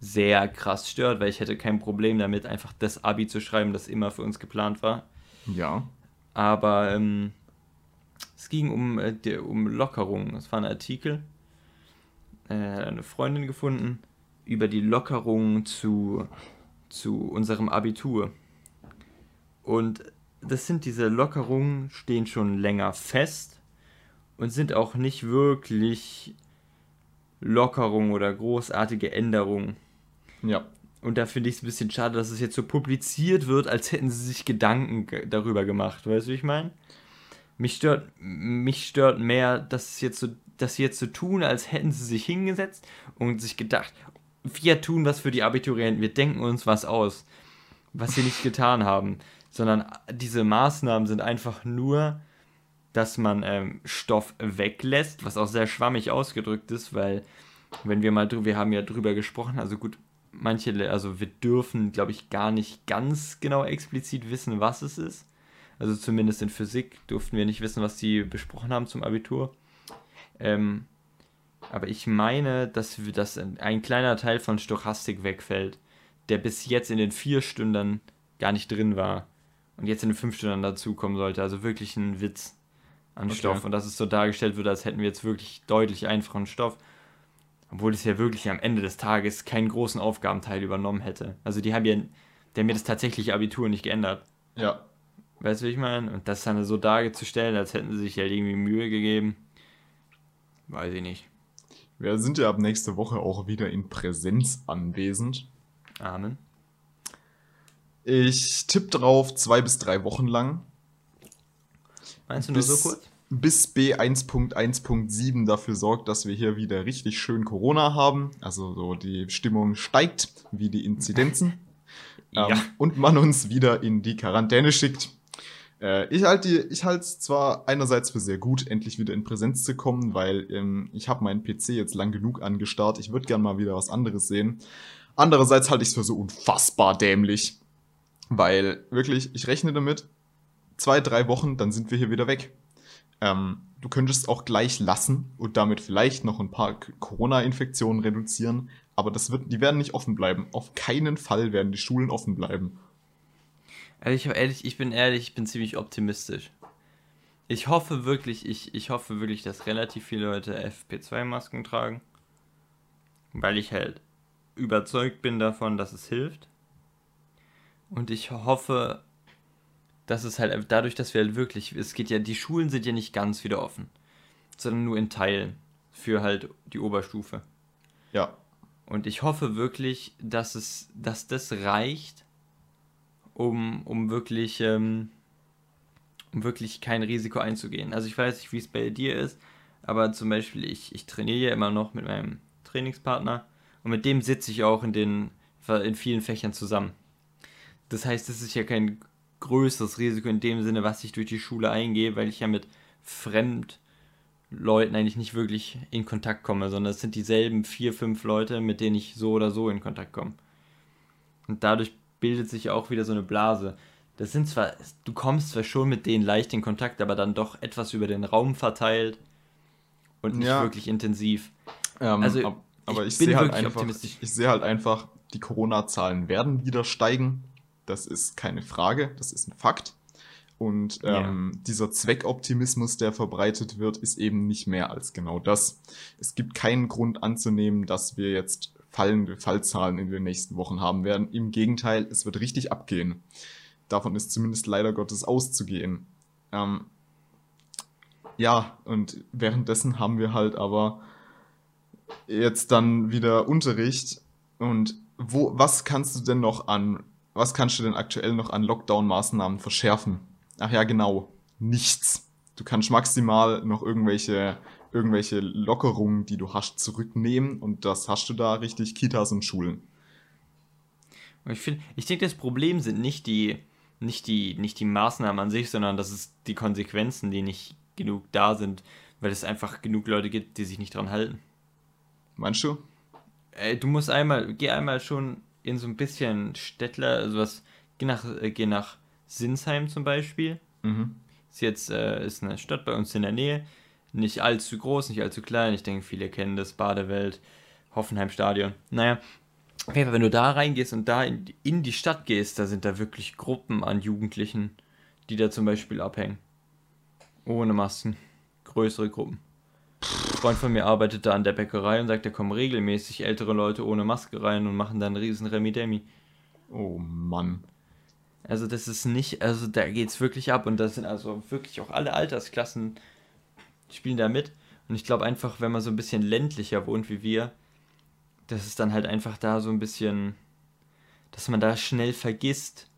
sehr krass stört, weil ich hätte kein Problem damit, einfach das Abi zu schreiben, das immer für uns geplant war. Ja. Aber ähm, es ging um, äh, die, um Lockerungen. Es war ein Artikel, äh, eine Freundin gefunden, über die Lockerungen zu, zu unserem Abitur. Und das sind diese Lockerungen, stehen schon länger fest und sind auch nicht wirklich Lockerungen oder großartige Änderungen. Ja. Und da finde ich es ein bisschen schade, dass es jetzt so publiziert wird, als hätten sie sich Gedanken darüber gemacht. Weißt du, wie ich meine? Mich stört, mich stört mehr, dass, es jetzt so, dass sie jetzt so tun, als hätten sie sich hingesetzt und sich gedacht, wir tun was für die Abiturienten, wir denken uns was aus, was sie nicht getan haben. Sondern diese Maßnahmen sind einfach nur, dass man ähm, Stoff weglässt, was auch sehr schwammig ausgedrückt ist, weil, wenn wir mal drüber, wir haben ja drüber gesprochen, also gut, manche, also wir dürfen, glaube ich, gar nicht ganz genau explizit wissen, was es ist. Also zumindest in Physik durften wir nicht wissen, was sie besprochen haben zum Abitur. Ähm, aber ich meine, dass, wir, dass ein kleiner Teil von Stochastik wegfällt, der bis jetzt in den vier Stunden gar nicht drin war und jetzt in den fünf Stunden dazukommen sollte. Also wirklich ein Witz an okay. Stoff. Und dass es so dargestellt wird, als hätten wir jetzt wirklich deutlich einfachen Stoff. Obwohl es ja wirklich am Ende des Tages keinen großen Aufgabenteil übernommen hätte. Also die haben ja, der mir das tatsächliche Abitur nicht geändert. Ja. Weißt du, wie ich meine? Und das dann so darzustellen, als hätten sie sich halt irgendwie Mühe gegeben, weiß ich nicht. Wir sind ja ab nächste Woche auch wieder in Präsenz anwesend. Amen. Ich tippe drauf zwei bis drei Wochen lang. Meinst du nur so kurz? Bis B1.1.7 dafür sorgt, dass wir hier wieder richtig schön Corona haben. Also so die Stimmung steigt, wie die Inzidenzen. ja. ähm, und man uns wieder in die Quarantäne schickt. Äh, ich halte ich es zwar einerseits für sehr gut, endlich wieder in Präsenz zu kommen, weil ähm, ich habe meinen PC jetzt lang genug angestarrt. Ich würde gern mal wieder was anderes sehen. Andererseits halte ich es für so unfassbar dämlich, Weil wirklich, ich rechne damit, zwei, drei Wochen, dann sind wir hier wieder weg. Ähm, du könntest auch gleich lassen und damit vielleicht noch ein paar Corona-Infektionen reduzieren, aber das wird, die werden nicht offen bleiben. Auf keinen Fall werden die Schulen offen bleiben. Ehrlich, ehrlich, ich bin ehrlich, ich bin ziemlich optimistisch. Ich hoffe wirklich, ich, ich hoffe wirklich, dass relativ viele Leute FP2-Masken tragen. Weil ich halt überzeugt bin davon, dass es hilft. Und ich hoffe, dass es halt dadurch, dass wir halt wirklich, es geht ja, die Schulen sind ja nicht ganz wieder offen, sondern nur in Teilen für halt die Oberstufe. Ja. Und ich hoffe wirklich, dass es, dass das reicht, um, um wirklich, ähm, um wirklich kein Risiko einzugehen. Also ich weiß nicht, wie es bei dir ist, aber zum Beispiel ich, ich trainiere ja immer noch mit meinem Trainingspartner und mit dem sitze ich auch in den in vielen Fächern zusammen. Das heißt, es ist ja kein größeres Risiko in dem Sinne, was ich durch die Schule eingehe, weil ich ja mit Fremdleuten eigentlich nicht wirklich in Kontakt komme, sondern es sind dieselben vier, fünf Leute, mit denen ich so oder so in Kontakt komme. Und dadurch bildet sich auch wieder so eine Blase. Das sind zwar, du kommst zwar schon mit denen leicht in Kontakt, aber dann doch etwas über den Raum verteilt und nicht ja. wirklich intensiv. Ähm, also, aber ich, ich sehe halt einfach, ich, ich sehe halt einfach, die Corona-Zahlen werden wieder steigen. Das ist keine Frage, das ist ein Fakt. Und ähm, ja. dieser Zweckoptimismus, der verbreitet wird, ist eben nicht mehr als genau das. Es gibt keinen Grund anzunehmen, dass wir jetzt fallende Fallzahlen in den nächsten Wochen haben werden. Im Gegenteil, es wird richtig abgehen. Davon ist zumindest leider Gottes auszugehen. Ähm, ja, und währenddessen haben wir halt aber jetzt dann wieder Unterricht. Und wo, was kannst du denn noch an was kannst du denn aktuell noch an Lockdown-Maßnahmen verschärfen? Ach ja, genau. Nichts. Du kannst maximal noch irgendwelche, irgendwelche Lockerungen, die du hast, zurücknehmen und das hast du da richtig Kitas und Schulen. Ich finde, ich denke, das Problem sind nicht die, nicht die, nicht die Maßnahmen an sich, sondern das ist die Konsequenzen, die nicht genug da sind, weil es einfach genug Leute gibt, die sich nicht dran halten. Meinst du? Ey, du musst einmal, geh einmal schon in so ein bisschen Städtler, also was, geh nach, äh, geh nach Sinsheim zum Beispiel. Mhm. Ist jetzt äh, ist eine Stadt bei uns in der Nähe. Nicht allzu groß, nicht allzu klein. Ich denke, viele kennen das. Badewelt, Hoffenheim Stadion. Naja, wenn du da reingehst und da in, in die Stadt gehst, da sind da wirklich Gruppen an Jugendlichen, die da zum Beispiel abhängen. Ohne Masken. Größere Gruppen. Ein Freund von mir arbeitet da an der Bäckerei und sagt, da kommen regelmäßig ältere Leute ohne Maske rein und machen dann einen riesen Remi-Demi. Oh Mann. Also das ist nicht, also da geht's wirklich ab und das sind also wirklich auch alle Altersklassen spielen da mit. Und ich glaube einfach, wenn man so ein bisschen ländlicher wohnt wie wir, dass es dann halt einfach da so ein bisschen, dass man da schnell vergisst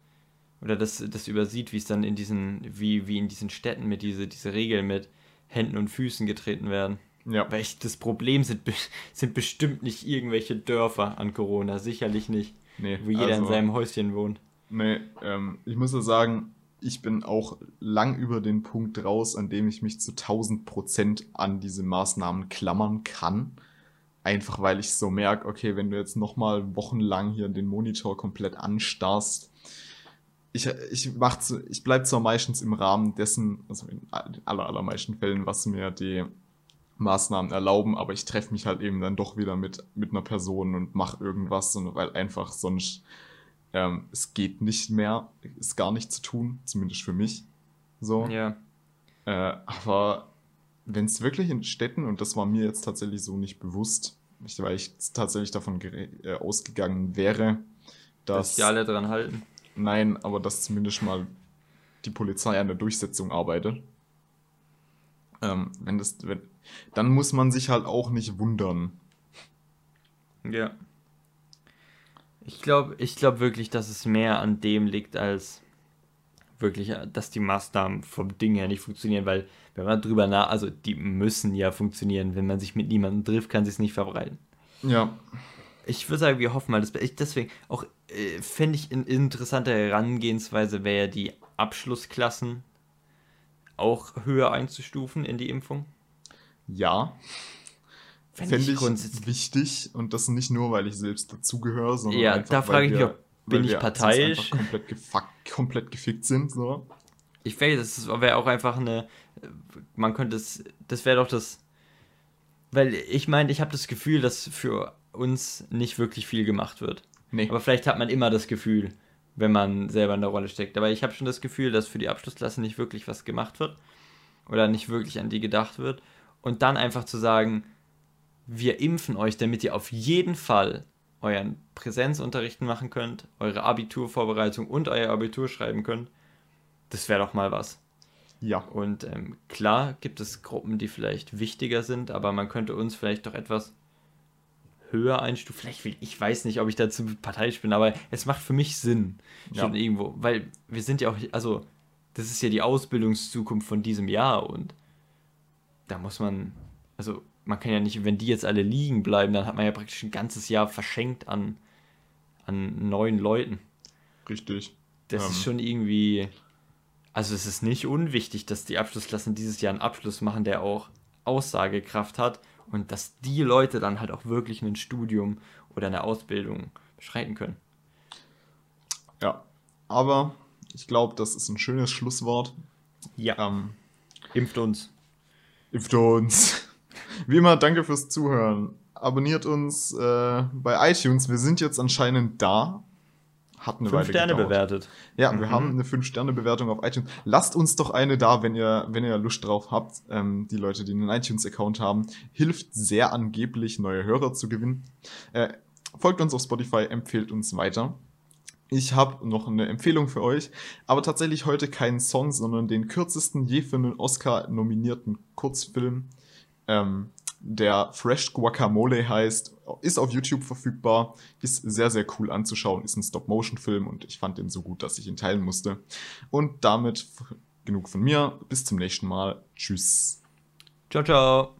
oder das, das übersieht, wie es dann in diesen, wie, wie in diesen Städten mit diese, diese Regeln mit Händen und Füßen getreten werden. Ja. Weil ich, das Problem sind, sind bestimmt nicht irgendwelche Dörfer an Corona, sicherlich nicht. Nee, wo jeder also, in seinem Häuschen wohnt. Nee, ähm, ich muss ja sagen, ich bin auch lang über den Punkt raus, an dem ich mich zu 1000 Prozent an diese Maßnahmen klammern kann. Einfach weil ich so merke, okay, wenn du jetzt nochmal wochenlang hier den Monitor komplett anstarrst, ich, ich, mach, ich bleibe zwar meistens im Rahmen dessen, also in den aller, allermeisten Fällen, was mir die Maßnahmen erlauben, aber ich treffe mich halt eben dann doch wieder mit, mit einer Person und mache irgendwas, weil einfach sonst ähm, es geht nicht mehr, ist gar nicht zu tun, zumindest für mich. So. Ja. Äh, aber wenn es wirklich in Städten, und das war mir jetzt tatsächlich so nicht bewusst, weil ich tatsächlich davon äh, ausgegangen wäre, dass. Dass die alle dran halten. Nein, aber dass zumindest mal die Polizei an der Durchsetzung arbeitet. Ähm, wenn das, wenn, dann muss man sich halt auch nicht wundern. Ja. Ich glaube ich glaub wirklich, dass es mehr an dem liegt, als wirklich, dass die Maßnahmen vom Ding her nicht funktionieren, weil wenn man drüber nach, also die müssen ja funktionieren. Wenn man sich mit niemandem trifft, kann sie es nicht verbreiten. Ja. Ich würde sagen, wir hoffen mal, dass ich deswegen auch äh, fände ich eine interessante Herangehensweise wäre ja die Abschlussklassen auch höher einzustufen in die Impfung. Ja. Fände ich, ich wichtig und das nicht nur, weil ich selbst dazugehöre, sondern ja, einfach, da frage ich mich, ob, bin ich parteiisch. Komplett, komplett gefickt sind, so. Ich weiß, das wäre auch einfach eine. Man könnte es. Das wäre doch das. Weil ich meine, ich habe das Gefühl, dass für uns nicht wirklich viel gemacht wird. Nee. Aber vielleicht hat man immer das Gefühl, wenn man selber in der Rolle steckt. Aber ich habe schon das Gefühl, dass für die Abschlussklasse nicht wirklich was gemacht wird. Oder nicht wirklich an die gedacht wird. Und dann einfach zu sagen, wir impfen euch, damit ihr auf jeden Fall euren Präsenzunterrichten machen könnt, eure Abiturvorbereitung und euer Abitur schreiben könnt. Das wäre doch mal was. Ja. Und ähm, klar gibt es Gruppen, die vielleicht wichtiger sind, aber man könnte uns vielleicht doch etwas höher einstufen. Vielleicht, will, ich weiß nicht, ob ich dazu parteiisch bin, aber es macht für mich Sinn. Schon ja. irgendwo. Weil wir sind ja auch, also, das ist ja die Ausbildungszukunft von diesem Jahr und da muss man, also, man kann ja nicht, wenn die jetzt alle liegen bleiben, dann hat man ja praktisch ein ganzes Jahr verschenkt an, an neuen Leuten. Richtig. Das ähm. ist schon irgendwie also es ist nicht unwichtig, dass die Abschlussklassen dieses Jahr einen Abschluss machen, der auch Aussagekraft hat und dass die Leute dann halt auch wirklich ein Studium oder eine Ausbildung beschreiten können. Ja, aber ich glaube, das ist ein schönes Schlusswort. Ja. Ähm, impft uns. Impft uns. Wie immer, danke fürs Zuhören. Abonniert uns äh, bei iTunes. Wir sind jetzt anscheinend da. Hat eine Fünf Weile Sterne gedauert. bewertet. Ja, mhm. wir haben eine 5-Sterne-Bewertung auf iTunes. Lasst uns doch eine da, wenn ihr, wenn ihr Lust drauf habt. Ähm, die Leute, die einen iTunes-Account haben, hilft sehr angeblich, neue Hörer zu gewinnen. Äh, folgt uns auf Spotify, empfehlt uns weiter. Ich habe noch eine Empfehlung für euch, aber tatsächlich heute keinen Song, sondern den kürzesten je für einen Oscar nominierten Kurzfilm. Ähm, der Fresh Guacamole heißt, ist auf YouTube verfügbar, ist sehr, sehr cool anzuschauen, ist ein Stop-Motion-Film und ich fand den so gut, dass ich ihn teilen musste. Und damit genug von mir. Bis zum nächsten Mal. Tschüss. Ciao, ciao.